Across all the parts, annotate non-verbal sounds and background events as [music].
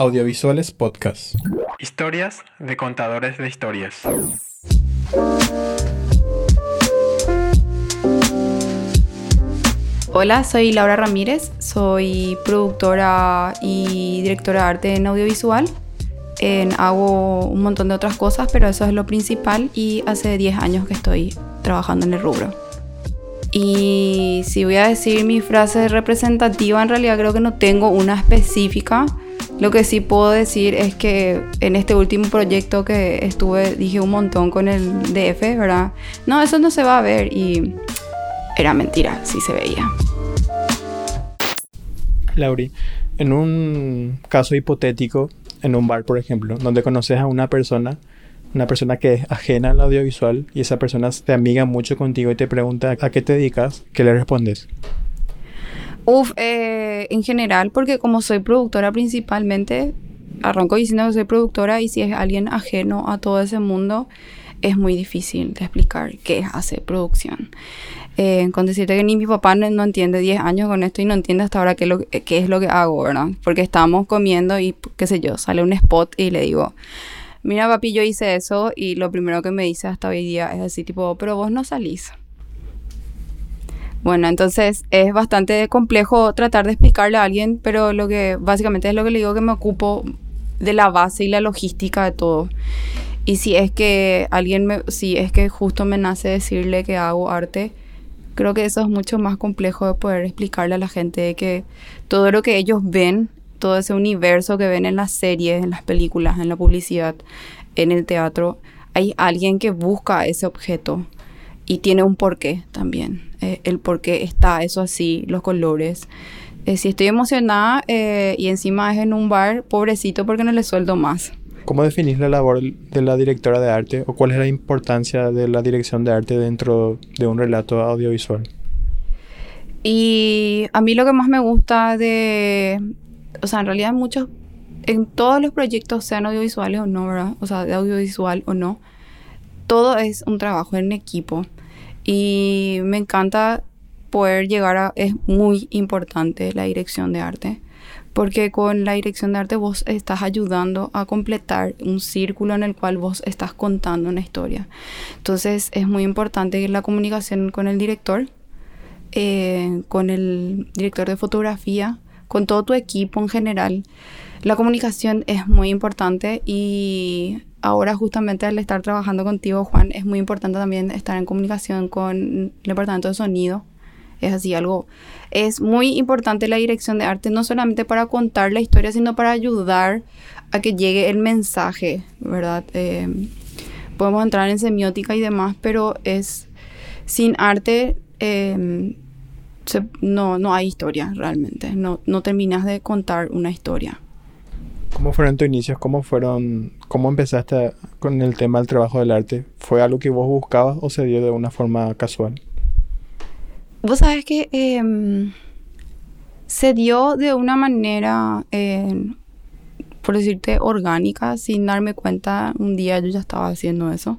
Audiovisuales Podcast. Historias de contadores de historias. Hola, soy Laura Ramírez, soy productora y directora de arte en audiovisual. hago un montón de otras cosas, pero eso es lo principal y hace 10 años que estoy trabajando en el rubro. Y si voy a decir mi frase representativa, en realidad creo que no tengo una específica. Lo que sí puedo decir es que en este último proyecto que estuve, dije un montón con el DF, ¿verdad? No, eso no se va a ver y era mentira, sí se veía. Lauri, en un caso hipotético, en un bar, por ejemplo, donde conoces a una persona una persona que es ajena al audiovisual y esa persona te amiga mucho contigo y te pregunta a qué te dedicas, ¿qué le respondes? Uf, eh, en general, porque como soy productora principalmente, arranco diciendo que soy productora y si es alguien ajeno a todo ese mundo, es muy difícil de explicar qué hace producción. Eh, con decirte que ni mi papá no, entiende 10 años con esto y no entiende hasta ahora qué, lo, qué es lo que hago, ¿verdad? Porque estamos comiendo y qué sé yo, sale un spot y le digo, mira papi, yo hice eso y lo primero que me dice hasta hoy día es así tipo, pero vos no salís. Bueno, entonces es bastante complejo tratar de explicarle a alguien, pero lo que básicamente es lo que le digo que me ocupo de la base y la logística de todo. Y si es que alguien me, si es que justo me nace decirle que hago arte, creo que eso es mucho más complejo de poder explicarle a la gente que todo lo que ellos ven todo ese universo que ven en las series, en las películas, en la publicidad, en el teatro, hay alguien que busca ese objeto y tiene un porqué también. Eh, el porqué está eso así, los colores. Eh, si estoy emocionada eh, y encima es en un bar, pobrecito porque no le sueldo más. ¿Cómo definís la labor de la directora de arte o cuál es la importancia de la dirección de arte dentro de un relato audiovisual? Y a mí lo que más me gusta de, o sea, en realidad muchos, en todos los proyectos, sean audiovisuales o no, ¿verdad? O sea, de audiovisual o no, todo es un trabajo en equipo. Y me encanta poder llegar a, es muy importante la dirección de arte, porque con la dirección de arte vos estás ayudando a completar un círculo en el cual vos estás contando una historia. Entonces es muy importante la comunicación con el director, eh, con el director de fotografía, con todo tu equipo en general. La comunicación es muy importante y ahora justamente al estar trabajando contigo, Juan, es muy importante también estar en comunicación con el departamento de sonido. Es así algo. Es muy importante la dirección de arte, no solamente para contar la historia, sino para ayudar a que llegue el mensaje, ¿verdad? Eh, podemos entrar en semiótica y demás, pero es sin arte eh, no, no hay historia realmente. No, no terminas de contar una historia. ¿Cómo fueron tus inicios? ¿Cómo fueron, cómo empezaste con el tema del trabajo del arte? ¿Fue algo que vos buscabas o se dio de una forma casual? Vos sabes que em, se dio de una manera, por decirte, orgánica, sin darme cuenta. Un día yo ya estaba haciendo eso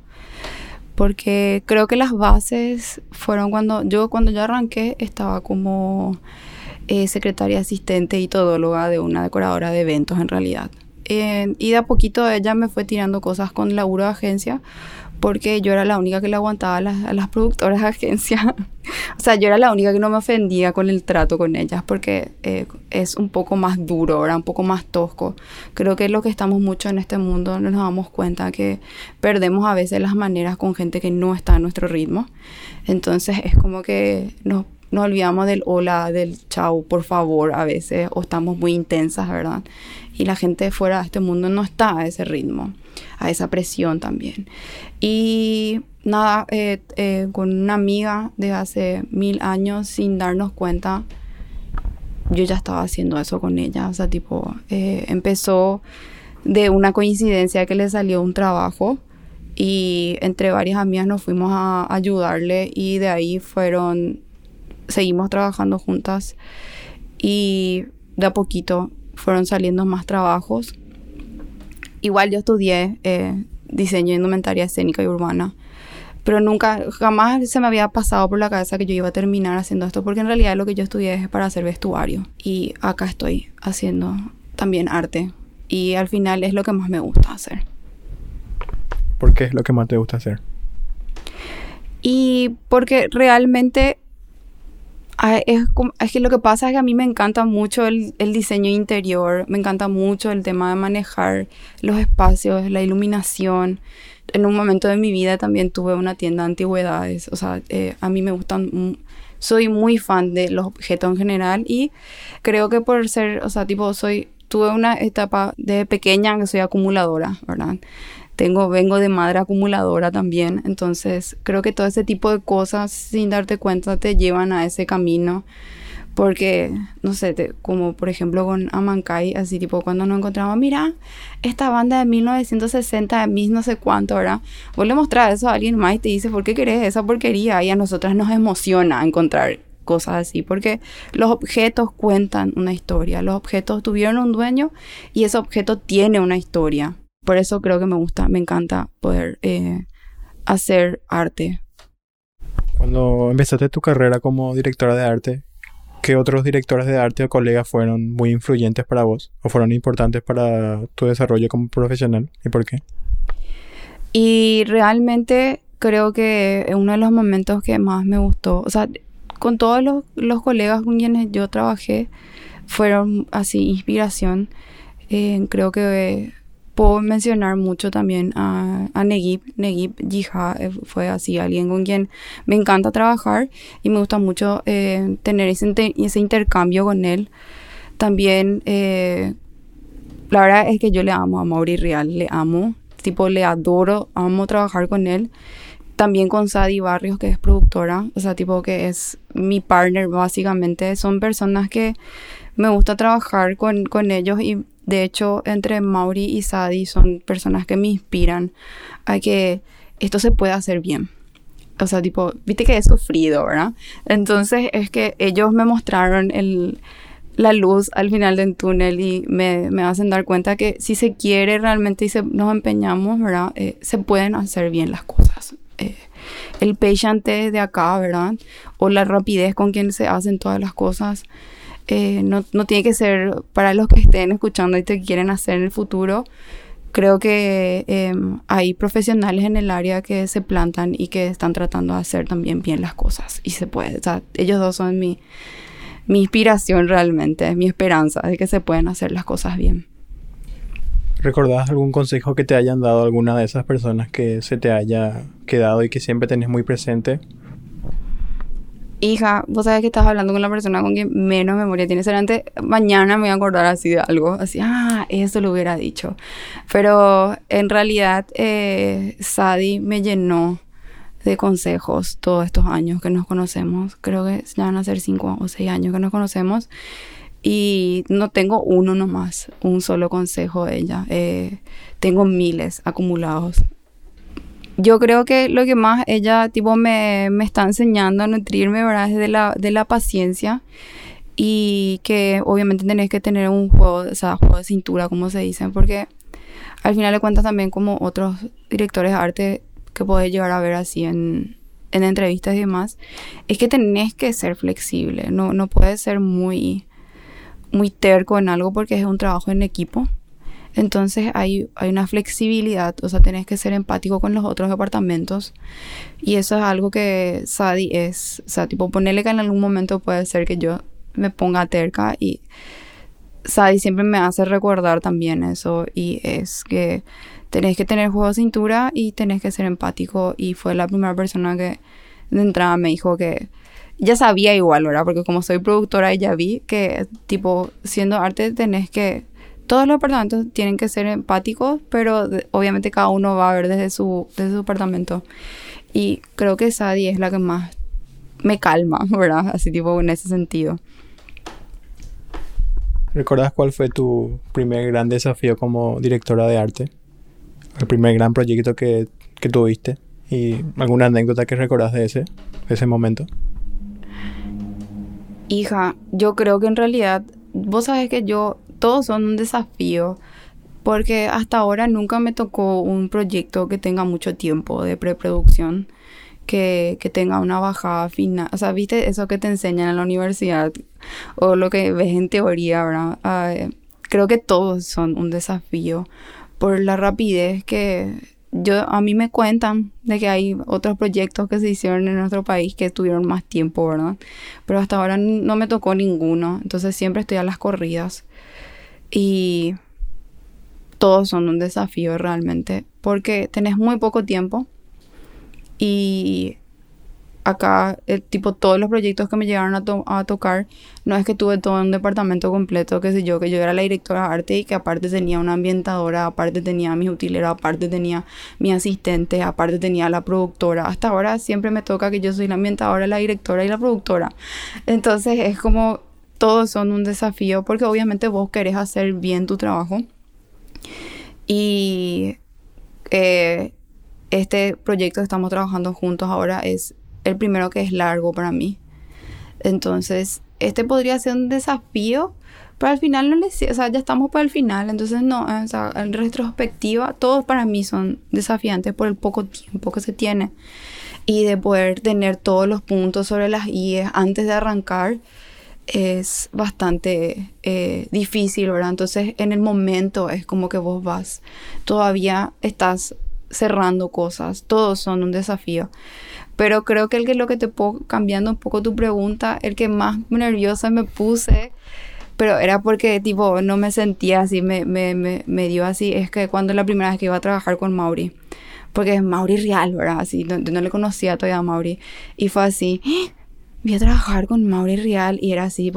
porque creo que las bases fueron cuando yo cuando yo arranqué estaba como eh, secretaria asistente y todóloga de una decoradora de eventos en realidad. y de a poquito ella me fue tirando cosas con laburo de agencia porque yo era la única que le aguantaba a las, las productoras de agencia. [laughs] o sea, yo era la única que no me ofendía con el trato con ellas porque eh, es un poco más duro, era un poco más tosco. Creo que es lo que estamos mucho en este mundo, nos damos cuenta que perdemos a veces las maneras con gente que no está a nuestro ritmo. Entonces es como que nos, nos olvidamos del hola, del chau, por favor, a veces, o estamos muy intensas, ¿verdad? Y la gente fuera de este mundo no está a ese ritmo a esa presión también. Y nada, eh, eh, con una amiga de hace mil años, sin darnos cuenta, yo ya estaba haciendo eso con ella. O sea, tipo, eh, empezó de una coincidencia que le salió un trabajo y entre varias amigas nos fuimos a ayudarle y de ahí fueron, seguimos trabajando juntas y de a poquito fueron saliendo más trabajos Igual yo estudié eh, diseño, indumentaria escénica y urbana, pero nunca, jamás se me había pasado por la cabeza que yo iba a terminar haciendo esto, porque en realidad lo que yo estudié es para hacer vestuario. Y acá estoy haciendo también arte y al final es lo que más me gusta hacer. ¿Por qué es lo que más te gusta hacer? Y porque realmente ah, es, que lo que pasa es que a mí me encanta mucho el, el, diseño interior, me encanta mucho el tema de manejar los espacios, la iluminación. En un momento de mi vida también tuve una tienda de antigüedades, o sea, eh, a mí me gustan, soy muy fan de los objetos en general y creo que por ser, o sea, tipo, soy, tuve una etapa de pequeña que soy acumuladora, ¿verdad? Tengo, vengo de madre acumuladora también, entonces creo que todo ese tipo de cosas sin darte cuenta te llevan a ese camino. Porque, no sé, como por ejemplo con Amankai, así tipo cuando nos encontramos, mira, esta banda de 1960, de mis no sé cuánto, ¿verdad? Vos le mostrás eso a alguien más y te dice, ¿por qué querés esa porquería? Y a nosotras nos emociona encontrar cosas así, porque los objetos cuentan una historia, los objetos tuvieron un dueño y ese objeto tiene una historia. Por eso creo que me gusta, me encanta poder eh, hacer arte. Cuando empezaste tu carrera como directora de arte, ¿qué otros directores de arte o colegas fueron muy influyentes para vos o fueron importantes para tu desarrollo como profesional y por qué? Y realmente creo que uno de los momentos que más me gustó, o sea, con todos los, los colegas con quienes yo trabajé, fueron así inspiración. Eh, creo que puedo mencionar mucho también a, a Negib. Negib Jiha eh, fue así alguien con quien me encanta trabajar y me gusta mucho eh, tener ese, ese, intercambio con él. También, eh, la verdad es que yo le amo a Mauri Real, le amo, tipo le adoro, amo trabajar con él. También con Sadie Barrios, que es productora, o sea, tipo que es mi partner básicamente. Son personas que me gusta trabajar con, con ellos y de hecho, entre Mauri y Sadi son personas que me inspiran a que esto se pueda hacer bien. O sea, tipo, viste que he sufrido, ¿verdad? Entonces es que ellos me mostraron el, la luz al final del túnel y me, me, hacen dar cuenta que si se quiere realmente y se, nos empeñamos, ¿verdad? Eh, se pueden hacer bien las cosas. Eh, el patiente de acá, ¿verdad? O la rapidez con quien se hacen todas las cosas eh, no, no, tiene que ser para los que estén escuchando y te quieren hacer en el futuro. Creo que em, hay profesionales en el área que se plantan y que están tratando de hacer también bien las cosas. Y se puede. Ellos dos son mi, mi inspiración realmente, mi esperanza de que se pueden hacer las cosas bien. ¿Recordás algún consejo que te hayan dado alguna de esas personas que se te haya quedado y que siempre tenés muy presente? Hija, vos sabés que estás hablando con la persona con quien menos memoria tienes. Solamente mañana me voy a acordar así de algo, así, ah, eso lo hubiera dicho. Pero en realidad, eh, Sadi me llenó de consejos todos estos años que nos conocemos. Creo que ya van a ser cinco o seis años que nos conocemos. Y no tengo uno nomás, un solo consejo de ella. Eh, tengo miles acumulados yo creo que lo que más ella tipo me, me está enseñando a nutrirme. Es de la, de la paciencia y que obviamente tenés que tener un juego, o sea, juego de cintura, como se dice, porque al final de cuentas también como otros directores de arte que podés llegar a ver así en, en entrevistas y demás, es que tenés que ser flexible, no, no puedes ser muy, muy terco en algo porque es un trabajo en equipo. Entonces hay, hay una flexibilidad, o sea, tenés que ser empático con los otros departamentos. Y eso es algo que Sadi es, o sea, tipo, ponerle que en algún momento puede ser que yo me ponga terca y Sadi siempre me hace recordar también eso y es que tenés que tener juego de cintura y tenés que ser empático y fue la primera persona que de entrada me dijo que ya sabía igual, ¿verdad? Porque como soy productora ya vi que tipo siendo arte tenés que todos los apartamentos tienen que ser empáticos, pero obviamente cada uno va a ver desde su, desde su apartamento. Y creo que Sadie es la que más me calma, [laughs] ¿verdad? Así tipo en ese sentido. ¿Recuerdas cuál fue tu primer gran desafío como directora de arte? El primer gran proyecto que, que tuviste y alguna anécdota que recordás de ese, de ese momento. Hija, yo creo que en realidad, vos sabés que yo todos son un desafío porque hasta ahora nunca me tocó un proyecto que tenga mucho tiempo de preproducción, que, que tenga una bajada final. O sea, viste eso que te enseñan en la universidad o lo que ves en teoría, ¿verdad? creo que todos son un desafío por la rapidez que yo a mí me cuentan de que hay otros proyectos que se hicieron en nuestro país que tuvieron más tiempo, ¿verdad? Pero hasta ahora no me tocó ninguno, entonces siempre estoy a las corridas. Y todos son un desafío realmente, porque tenés muy poco tiempo y acá, el tipo, todos los proyectos que me llegaron a, tocar, no es que tuve todo un departamento completo, que sé yo, que yo era la directora de arte y que aparte tenía una ambientadora, aparte tenía mi utilera, aparte tenía mi asistente, aparte tenía la productora. Hasta ahora siempre me toca que yo soy la ambientadora, la directora y la productora. Entonces es como todos son un desafío porque obviamente vos querés hacer bien tu trabajo. Y eh, este proyecto que estamos trabajando juntos ahora es el primero que es largo para mí. Entonces, este podría ser un desafío, pero al final no le, o sea, ya estamos para el final, entonces no, o sea, en retrospectiva, todos para mí son desafiantes por el poco tiempo que se tiene y de poder tener todos los puntos sobre las IES antes de arrancar es bastante eh, difícil, ¿verdad? Entonces en el momento es como que vos vas, todavía estás cerrando cosas, todos son un desafío. Pero creo que el que lo que te puedo, cambiando un poco tu pregunta, el que más nerviosa me puse, pero era porque tipo no me sentía así, me, me, me, me dio así, es que cuando la primera vez que iba a trabajar con Mauri, porque es Mauri real, ¿verdad? Así, no, no le conocía todavía a Mauri, y fue así, ¡Ah! Voy a trabajar con Mauri real, y era así,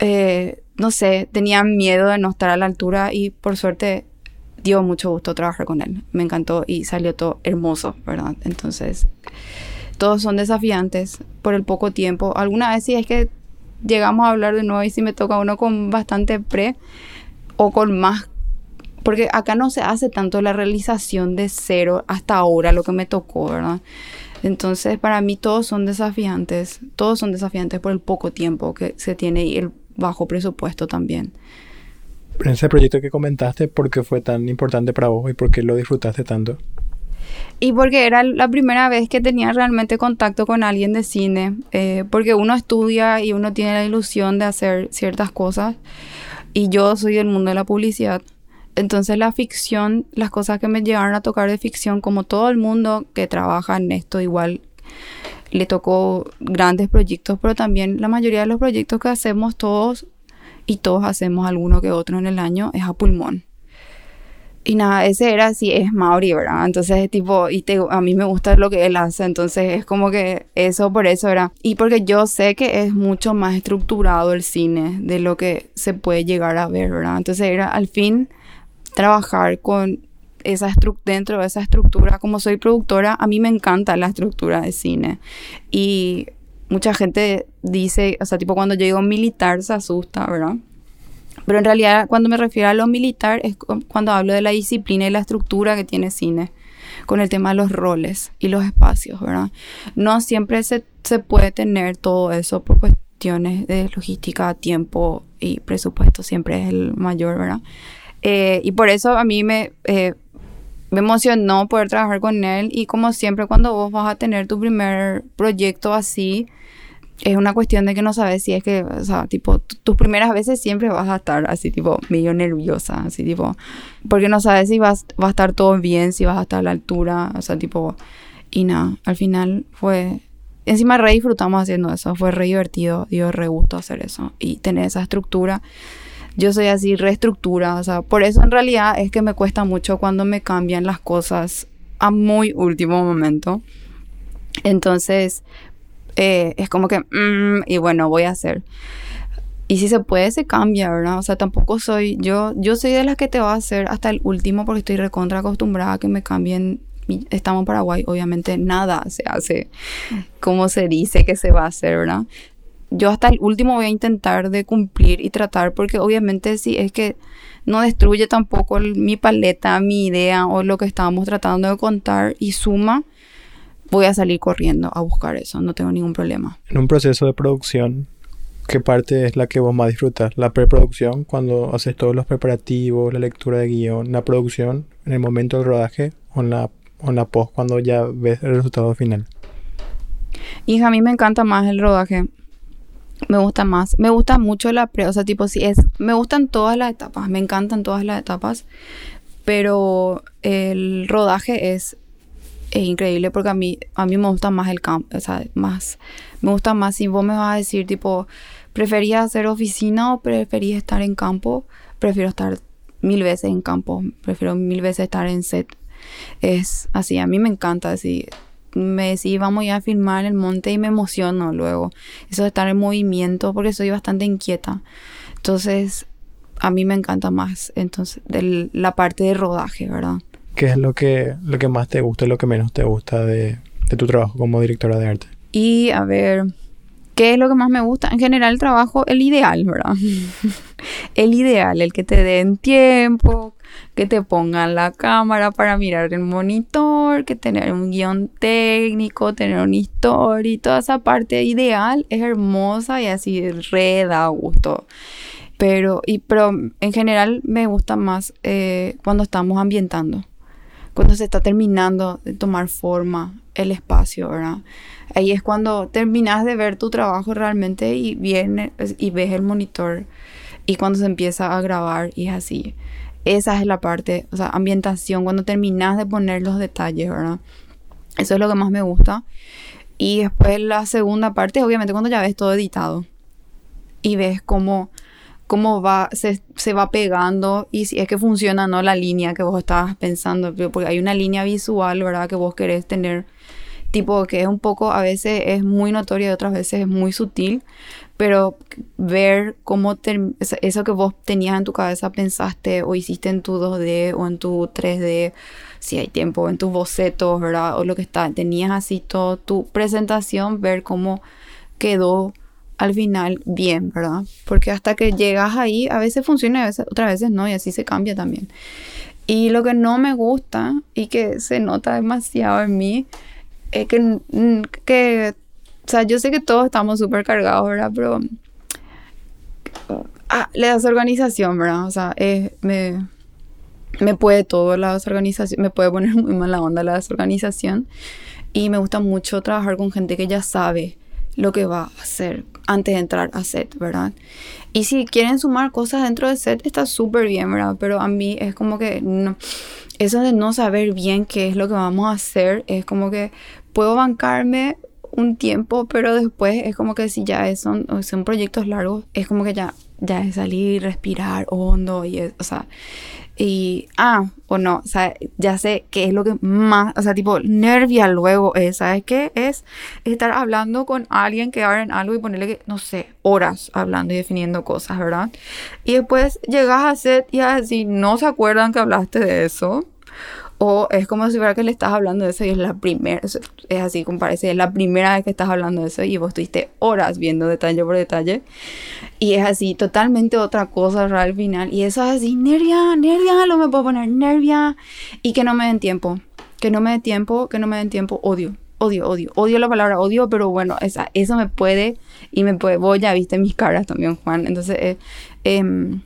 eh, no sé, tenía miedo de no estar a la altura, y por suerte dio mucho gusto trabajar con él. Me encantó y salió todo hermoso, ¿verdad? Entonces, todos son desafiantes por el poco tiempo. Alguna vez sí es que llegamos a hablar de nuevo y si me toca uno con bastante pre o con más porque acá no se hace tanto la realización de cero hasta ahora lo que me tocó, ¿verdad? Entonces, para mí todos son desafiantes, todos son desafiantes por el poco tiempo que se tiene y el bajo presupuesto también ese proyecto que comentaste, ¿por qué fue tan importante para vos y por qué lo disfrutaste tanto? Y porque era la primera vez que tenía realmente contacto con alguien de cine, eh, porque uno estudia y uno tiene la ilusión de hacer ciertas cosas, y yo soy del mundo de la publicidad. Entonces la ficción, las cosas que me llegaron a tocar de ficción, como todo el mundo que trabaja en esto, igual le tocó grandes proyectos, pero también la mayoría de los proyectos que hacemos todos y todos hacemos alguno que otro en el año, es a pulmón. Y nada, ese era así, es Mauri, ¿verdad? Entonces, tipo, y te, a mí me gusta lo que él hace, entonces es como que eso por eso era. Y porque yo sé que es mucho más estructurado el cine de lo que se puede llegar a ver, ¿verdad? Entonces era al fin trabajar con esa dentro de esa estructura. Como soy productora, a mí me encanta la estructura de cine. Y mucha gente dice, o sea, tipo cuando yo digo militar se asusta, ¿verdad? Pero en realidad cuando me refiero a lo militar es cuando hablo de la disciplina y la estructura que tiene cine con el tema de los roles y los espacios, ¿verdad? No siempre se, se puede tener todo eso por cuestiones de logística, tiempo y presupuesto, siempre es el mayor, ¿verdad? Eh, y por eso a mí me, eh, me emocionó poder trabajar con él y como siempre cuando vos vas a tener tu primer proyecto así, es una cuestión de que no sabes si es que, o sea, tipo, tus primeras veces siempre vas a estar así, tipo, medio nerviosa, así, tipo, porque no sabes si vas, va a estar todo bien, si vas a estar a la altura, o sea, tipo, y nada, al final fue, encima re disfrutamos haciendo eso, fue re divertido, dio re gusto hacer eso y tener esa estructura. Yo soy así, reestructura, o sea, por eso en realidad es que me cuesta mucho cuando me cambian las cosas a muy último momento. Entonces, eh, es como que, mm, y bueno, voy a hacer. Y si se puede, se cambia, ¿verdad? O sea, tampoco soy, yo, yo soy de las que te va a hacer hasta el último porque estoy recontra acostumbrada a que me cambien. Estamos en Paraguay, obviamente nada se hace como se dice que se va a hacer, ¿verdad? Yo hasta el último voy a intentar de cumplir y tratar porque obviamente si es que no destruye tampoco mi paleta, mi idea o lo que estábamos tratando de contar y suma, voy a salir corriendo a buscar eso, no tengo ningún problema. En un proceso de producción, ¿qué parte es la que vos más disfrutas? ¿La preproducción, cuando haces todos los preparativos, la lectura de guion, la producción en el momento del rodaje o en la, o en la post cuando ya ves el resultado final? Hija, a mí me encanta más el rodaje. Me gusta más. Me gusta mucho la pre, o sea, tipo, si es, me gustan todas las etapas, me encantan todas las etapas, pero el rodaje es, es increíble porque a mí, a mí me gusta más el campo, o sea, más, me gusta más si vos me vas a decir, tipo, ¿preferías hacer oficina o preferías estar en campo? Prefiero estar mil veces en campo, prefiero mil veces estar en set. Es así, a mí me encanta así. Me decís, vamos ya a filmar el monte y me emociono luego. Eso de estar en movimiento, porque soy bastante inquieta. Entonces, a mí me encanta más entonces de la parte de rodaje, ¿verdad? ¿Qué es lo que, lo que más te gusta y lo que menos te gusta de, de tu trabajo como directora de arte? Y a ver, ¿qué es lo que más me gusta? En general, el trabajo, el ideal, ¿verdad? [laughs] el ideal, el que te den tiempo, que te pongan la cámara para mirar el monitor, que tener un guion técnico, tener una historia toda esa parte ideal es hermosa y así re da gusto. Pero, y, pero en general me gusta más eh, cuando estamos ambientando, cuando se está terminando de tomar forma el espacio, ¿verdad? Ahí es cuando terminas de ver tu trabajo realmente y, viene, y ves el monitor y cuando se empieza a grabar y es así. Esa es la parte, o sea, ambientación, cuando terminas de poner los detalles, ¿verdad? Eso es lo que más me gusta. Y después la segunda parte, obviamente, cuando ya ves todo editado y ves cómo, cómo va, se, se va pegando y si es que funciona no la línea que vos estabas pensando, porque hay una línea visual, ¿verdad? Que vos querés tener, tipo que es un poco, a veces es muy notoria y otras veces es muy sutil, pero ver cómo eso que vos tenías en tu cabeza pensaste o hiciste en tu 2D o en tu 3D, si hay tiempo, en tus bocetos, ¿verdad? O lo que está, tenías así todo tu presentación, ver cómo quedó al final bien, ¿verdad? Porque hasta que llegas ahí, a veces funciona y a veces, otras veces no, y así se cambia también. Y lo que no me gusta y que se nota demasiado en mí es que, que o sea, yo sé que todos estamos súper cargados, ¿verdad? Pero ah, la desorganización, ¿verdad? O sea, me, me puede todo la desorganización, me puede poner [laughs] muy mal la onda la desorganización. Y me gusta mucho trabajar con gente que ya sabe lo que va a hacer antes de entrar a set, ¿verdad? Y si quieren sumar cosas dentro del set, está súper bien, ¿verdad? Pero a mí es como que no, eso de no saber bien qué es lo que vamos a hacer, es como que puedo bancarme un tiempo, pero después es como que si ya son, son proyectos largos, es como que ya, ya es salir, respirar hondo y o sea, y, ah, o no, o sea, ya sé qué es lo que más, o sea, tipo, nervia luego es, ¿sabes qué? Es estar hablando con alguien que en algo y ponerle, que, no sé, horas hablando y definiendo cosas, ¿verdad? Y después llegas a set y así, no se acuerdan que hablaste de eso o es como si fuera que le estás hablando de eso y es la primera, es así como parece, es la primera vez que estás hablando de eso y vos estuviste horas viendo detalle por detalle. Y es así, totalmente otra cosa al final. Y eso es así, nervia, nervia, lo me puedo poner nervia. Y que no me den tiempo, que no me den tiempo, que no me den tiempo, odio. Odio, odio, odio la palabra odio, pero bueno, esa, eso me puede y me puede, vos ya viste mis caras también, Juan. Entonces, eh, em,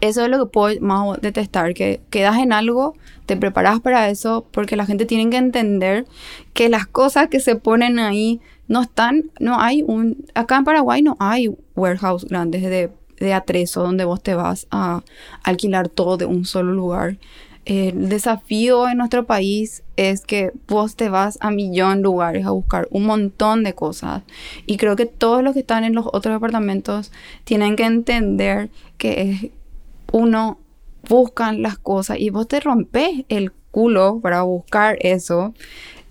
eso es lo que puedo más detestar, que quedas en algo, te preparas para eso, porque la gente tiene que entender que las cosas que se ponen ahí no están, no hay un, acá en Paraguay no hay warehouse grandes de, de atrezo donde vos te vas a alquilar todo de un solo lugar. El desafío en nuestro país es que vos te vas a millón lugares a buscar un montón de cosas. Y creo que todos los que están en los otros departamentos tienen que entender que es uno buscan las cosas y vos te rompes el culo para buscar eso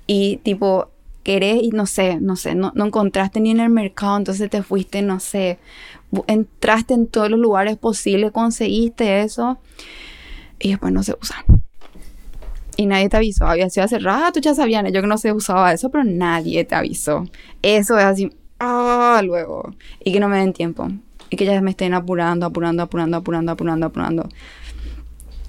y tipo querés y no sé, no sé, no, encontraste ni en el mercado, entonces te fuiste, no sé, entraste en todos los lugares posibles, conseguiste eso y después no se usa. Y nadie te avisó, había sido hace rato, ya sabían ellos que no se usaba eso, pero nadie te avisó. Eso es así, ah, luego, y que no me den tiempo y que ya me estén apurando, apurando, apurando, apurando, apurando, apurando.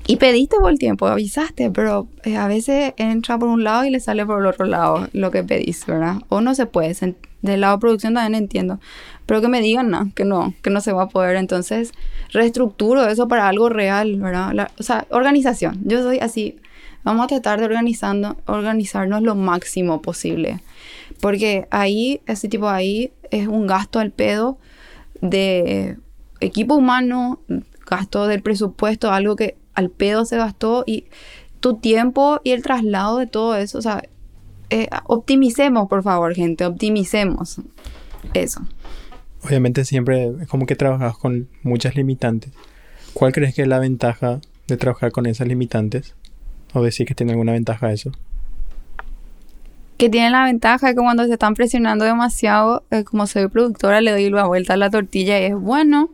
Y pediste por el tiempo, avisaste, pero eh, a veces entra por un lado y le sale por el otro lado lo que pedís, ¿verdad? O no se puede. Del lado de producción también entiendo. Pero que me digan, no, que no, que no se va a poder. Entonces, reestructuro eso para algo real, ¿verdad? o sea, organización. Yo soy así. Vamos a tratar de organizando, organizarnos lo máximo posible. Porque ahí, ese tipo ahí, es un gasto al pedo de equipo humano, gasto del presupuesto, algo que al pedo se gastó y tu tiempo y el traslado de todo eso, o sea, eh, optimicemos, por favor, gente, optimicemos eso. Obviamente siempre es como que trabajas con muchas limitantes. ¿Cuál crees que es la ventaja de trabajar con esas limitantes? ¿O decir que tiene alguna ventaja eso? Que tiene la ventaja de que cuando se están presionando demasiado, eh, como soy productora, le doy la vuelta a la tortilla y es bueno.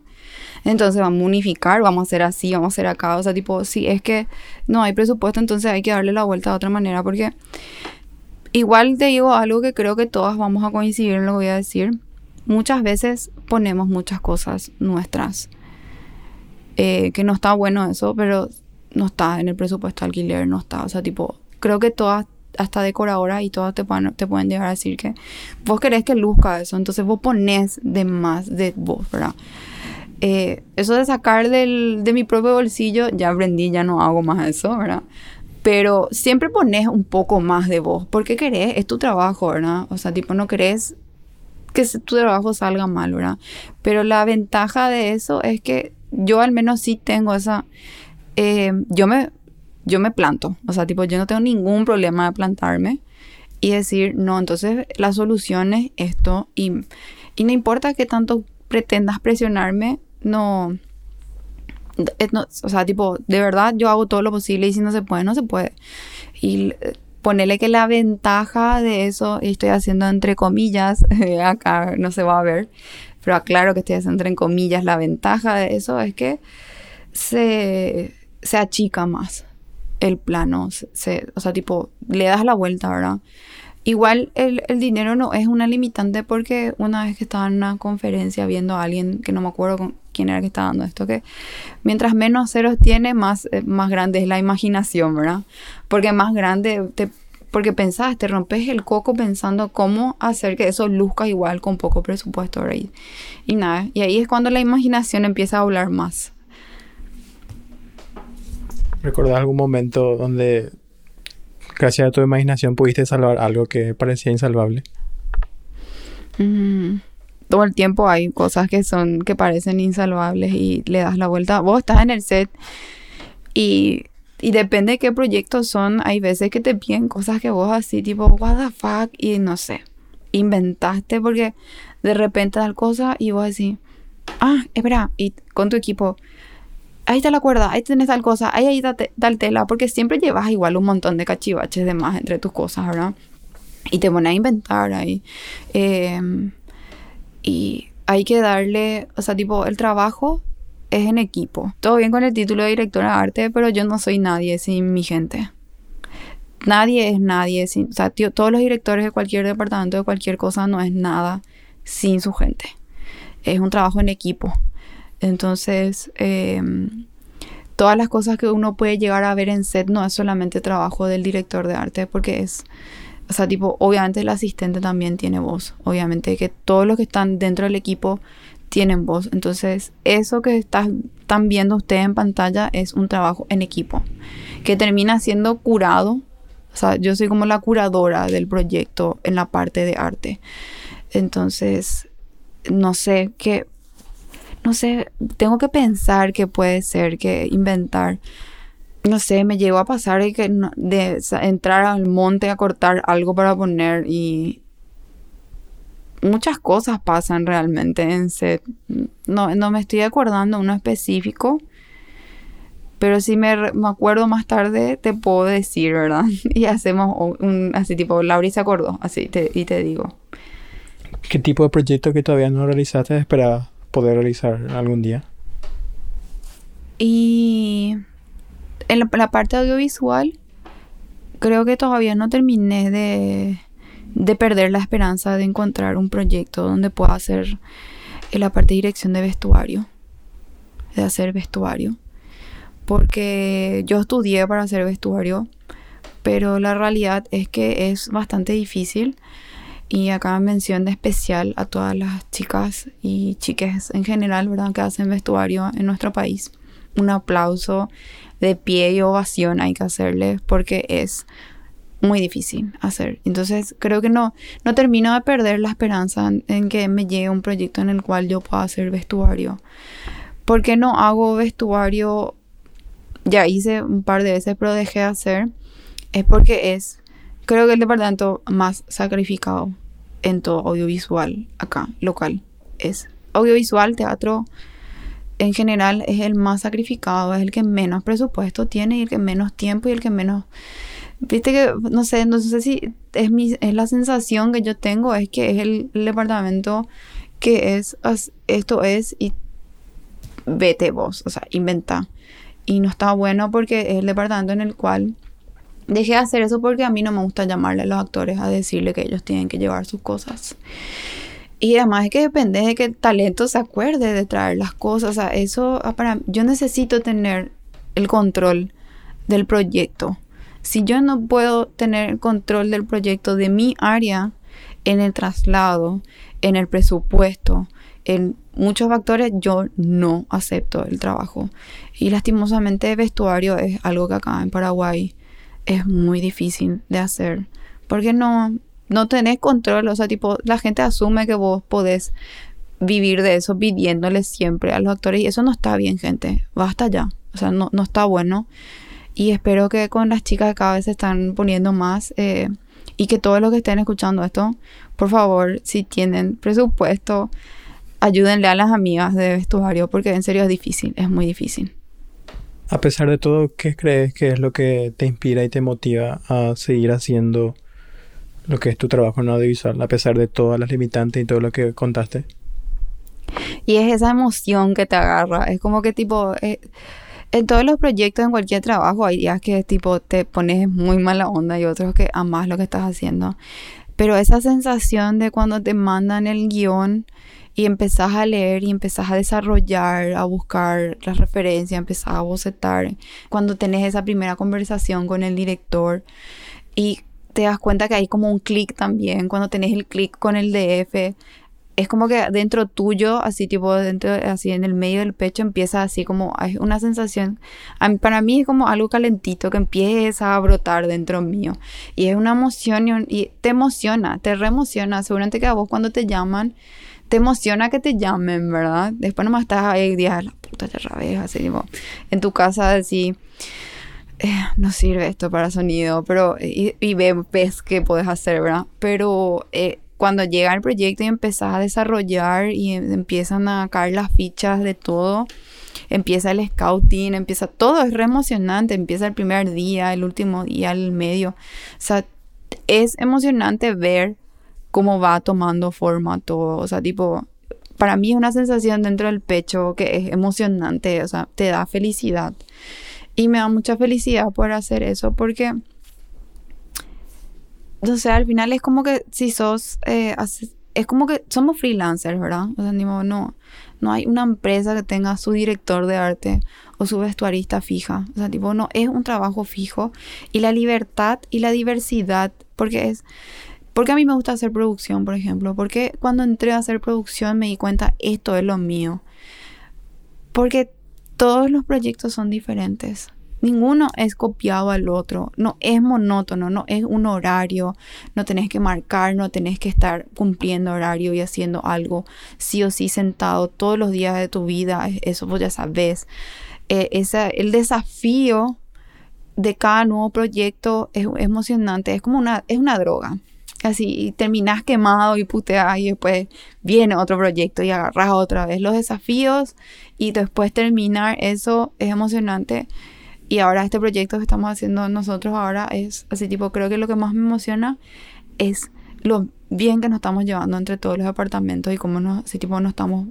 Entonces vamos a unificar, vamos a hacer así, vamos a hacer acá. O sea, tipo, si es que no hay presupuesto, entonces hay que darle la vuelta de otra manera. Porque igual te digo algo que creo que todas vamos a coincidir en lo que voy a decir. Muchas veces ponemos muchas cosas nuestras. Eh, que no está bueno eso, pero no está en el presupuesto de alquiler, no está. O sea, tipo, creo que todas, hasta decoradoras y todas te pueden, te pueden llegar a decir que vos querés que luzca eso, entonces vos pones de más de vos, ¿verdad? Eh, eso de sacar del, de mi propio bolsillo, ya aprendí, ya no hago más eso, ¿verdad? Pero siempre pones un poco más de vos, porque querés, es tu trabajo, ¿verdad? O sea, tipo, no querés que tu trabajo salga mal, ¿verdad? Pero la ventaja de eso es que yo al menos sí tengo esa... Eh, yo, me, yo me planto, o sea, tipo, yo no tengo ningún problema de plantarme y decir, no, entonces la solución es esto y, y no importa que tanto pretendas presionarme, no, o sea, tipo, de verdad yo hago todo lo posible y si no se puede, no se puede. Y ponerle que la ventaja de eso, y estoy haciendo entre comillas, [laughs] acá no se va a ver, pero aclaro que estoy haciendo entre comillas, la ventaja de eso es que se, se achica más el plano, se, o sea, tipo, le das la vuelta, ¿verdad? Igual el, el, dinero no es una limitante porque una vez que estaba en una conferencia viendo a alguien que no me acuerdo con quién era que estaba dando esto, que mientras menos ceros tiene, más, eh, más grande es la imaginación, ¿verdad? Porque más grande, te, porque pensás, te rompes el coco pensando cómo hacer que eso luzca igual con poco presupuesto, ¿verdad? Y nada, y ahí es cuando la imaginación empieza a hablar más. ¿Recordás algún momento donde gracias a tu imaginación pudiste salvar algo que parecía insalvable? Mm, todo el tiempo hay cosas que son, que parecen insalvables y le das la vuelta. Vos estás en el set y, y depende de qué proyectos son, hay veces que te piden cosas que vos así tipo, what the fuck, y no sé, inventaste porque de repente tal cosa y vos decís, ah, espera, y con tu equipo, ahí está la cuerda, ahí tenés tal cosa, ahí ahí tal tela, porque siempre llevas igual un montón de cachivaches de más entre tus cosas, ¿verdad? Y te pones a inventar ahí. Em, y hay que darle, o sea, tipo, el trabajo es en equipo. Todo bien con el título de directora de arte, pero yo no soy nadie sin mi gente. Nadie es nadie sin, o sea, todos los directores de cualquier departamento, de cualquier cosa, no es nada sin su gente. Es un trabajo en equipo. Entonces, em, todas las cosas que uno puede llegar a ver en set no es solamente trabajo del director de arte, porque es, o sea, tipo, obviamente el asistente también tiene voz, obviamente que todos los que están dentro del equipo tienen voz. Entonces, eso que están viendo ustedes en pantalla es un trabajo en equipo, que termina siendo curado. O sea, yo soy como la curadora del proyecto en la parte de arte. Entonces, no sé, qué no sé, tengo que pensar qué puede ser, que inventar. No sé, me llegó a pasar que de entrar al monte a cortar algo para poner y muchas cosas pasan realmente en set. No, no me estoy acordando uno específico, pero si me, me, acuerdo más tarde te puedo decir, ¿verdad? [laughs] Y hacemos un así tipo, Laura se acordó, así te, y te digo. ¿Qué tipo de proyecto que todavía no realizaste esperaba? Poder realizar algún día? Y en la, parte audiovisual, creo que todavía no terminé de, de, perder la esperanza de encontrar un proyecto donde pueda hacer en la parte de dirección de vestuario, de hacer vestuario. Porque yo estudié para hacer vestuario, pero la realidad es que es bastante difícil y acá mención especial a todas las chicas y chiques en general, ¿verdad? Que hacen vestuario en nuestro país. Un aplauso de pie y ovación hay que hacerles porque es muy difícil hacer. Entonces creo que no, no termino de perder la esperanza en, en que me llegue un proyecto en el cual yo pueda hacer vestuario. ¿Por qué no hago vestuario? Ya hice un par de veces, pero dejé de hacer. Es porque es, creo que el departamento más sacrificado en todo audiovisual acá, local. Es audiovisual, teatro, en general es el más sacrificado, es el que menos presupuesto tiene y el que menos tiempo y el que menos... Viste que, no sé, no sé si es, mi, es la sensación que yo tengo, es que es el, departamento que es, esto es y vete vos, o sea, inventa. Y no está bueno porque es el departamento en el cual dejé de hacer eso porque a mí no me gusta llamarle a los actores a decirle que ellos tienen que llevar sus cosas. Y además es que depende de que el talento se acuerde de traer las cosas. O sea, eso ah, para yo necesito tener el control del proyecto. Si yo no puedo tener el control del proyecto de mi área en el traslado, en el presupuesto, en muchos factores, yo no acepto el trabajo. Y lastimosamente vestuario es algo que acá en Paraguay es muy difícil de hacer. Porque no, no tenés control, o sea, tipo, la gente asume que vos podés vivir de eso pidiéndole siempre a los actores y eso no está bien, gente. Basta ya. O sea, no, no está bueno. Y espero que con las chicas cada vez se están poniendo más eh, y que todos los que estén escuchando esto, por favor, si tienen presupuesto, ayúdenle a las amigas de vestuario porque en serio es difícil, es muy difícil. A pesar de todo, ¿qué crees que es lo que te inspira y te motiva a seguir haciendo lo que es tu trabajo en audiovisual, a pesar de todas las limitantes y todo lo que contaste? Y es esa emoción que te agarra. Es como que tipo, eh, en todos los proyectos, en cualquier trabajo, hay días que tipo te pones muy mala onda y otros que amas lo que estás haciendo. Pero esa sensación de cuando te mandan el guion y empezás a leer y empezás a desarrollar, a buscar las referencias, empezás a bocetar, cuando tenés esa primera conversación con el director y te das cuenta que hay como un clic también, cuando tenés el clic con el DF, es como que dentro tuyo, así tipo dentro, así en el medio del pecho empieza así como, hay una sensación, mí- para mí es como algo calentito que empieza a brotar dentro mío. Y es una emoción y, un- y te emociona, te reemociona. Seguramente que a vos cuando te llaman, te emociona que te llamen, ¿verdad? Después nomás estás ahí y dices, la puta ya vez, así tipo, en tu casa así. eh, no sirve esto para sonido, pero y, y ve- ves qué puedes hacer, ¿verdad? Pero eh, cuando llega el proyecto y empezás a desarrollar y em- empiezan a caer las fichas de todo, empieza el scouting, empieza todo, es re emocionante, empieza el primer día, el último día, el medio. O sea, es emocionante ver cómo va tomando forma todo, o sea, tipo, para mí es una sensación dentro del pecho que es emocionante, o sea, te da felicidad. Y me da mucha felicidad por hacer eso porque, o sea, al final es como que si sos, eh, es como que somos freelancers, ¿verdad? O sea, no, no hay una empresa que tenga su director de arte o su vestuarista fija. O sea, tipo, no, es un trabajo fijo. Y la libertad y la diversidad, porque es, porque a mí me gusta hacer producción, por ejemplo, porque cuando entré a hacer producción me di cuenta, esto es lo mío. Porque todos los proyectos son diferentes. Ninguno es copiado al otro. No es monótono, no es un horario. No tenés que marcar, no tenés que estar cumpliendo horario y haciendo algo sí o sí sentado todos los días de tu vida. Es- Eso vos ya sabes. Eh, el desafío de cada nuevo proyecto es, emocionante. Es como una, es una droga. Así, terminás quemado y puteás y después viene otro proyecto y agarras otra vez los desafíos y después terminar eso es emocionante. Y ahora este proyecto que estamos haciendo nosotros ahora es así tipo, creo que lo que más me emociona es lo bien que nos estamos llevando entre todos los departamentos y cómo nos, así tipo, nos estamos,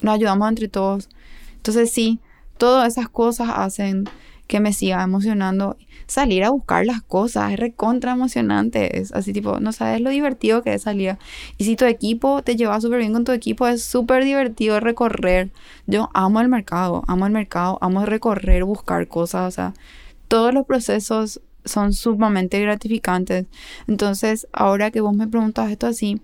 nos ayudamos entre todos. Entonces sí, todas esas cosas hacen que me siga emocionando. Salir a buscar las cosas es recontra emocionante. Es así tipo, no sabes lo divertido que es salir. Y si tu equipo te lleva súper bien con tu equipo, es súper divertido recorrer. Yo amo el mercado, amo el mercado, amo recorrer, buscar cosas. O sea, todos los procesos son sumamente gratificantes. Entonces, ahora que vos me preguntas esto así,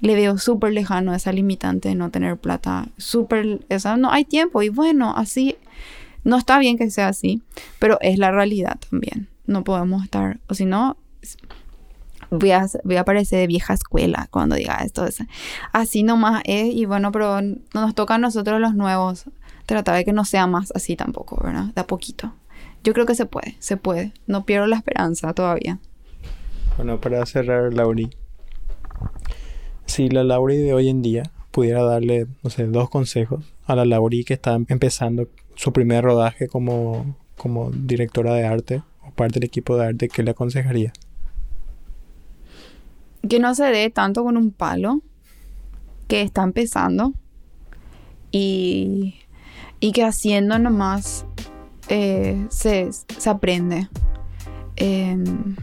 le veo súper lejano esa limitante de no tener plata. Súper, o sea, no hay tiempo. Y bueno, así no está bien que sea así, pero es la realidad también. No podemos estar, o si no, voy a, voy a parecer de vieja escuela cuando diga esto. es- Así nomás es, y bueno, pero nos toca a nosotros los nuevos tratar de que no sea más así tampoco, ¿verdad? De a poquito. Yo creo que se puede, se puede. No pierdo la esperanza todavía. Bueno, para cerrar, Lauri. Si la Lauri de hoy en día pudiera darle, no sé, dos consejos a la Lauri que está empezando su primer rodaje como, como directora de arte o parte del equipo de arte, ¿qué le aconsejaría? que no se dé tanto con un palo que está empezando y, y que haciendo nomás eh, se, se aprende. Em,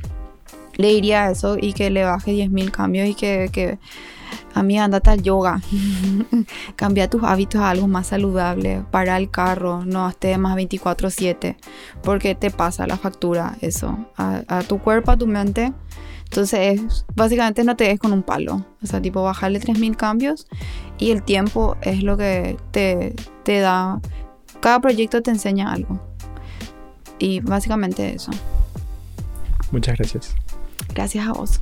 le diría eso y que le baje 10.000 cambios y que, que a mí andate al yoga. [laughs] Cambia tus hábitos a algo más saludable. Para el carro, no estés más 24/7 porque te pasa la factura eso a, a tu cuerpo, a tu mente. Entonces, es- básicamente no te des con un palo. O sea, tipo, bajarle 3.000 cambios y el tiempo es lo que te, te da. Cada proyecto te enseña algo. Y básicamente eso. Muchas gracias. Gracias a vos.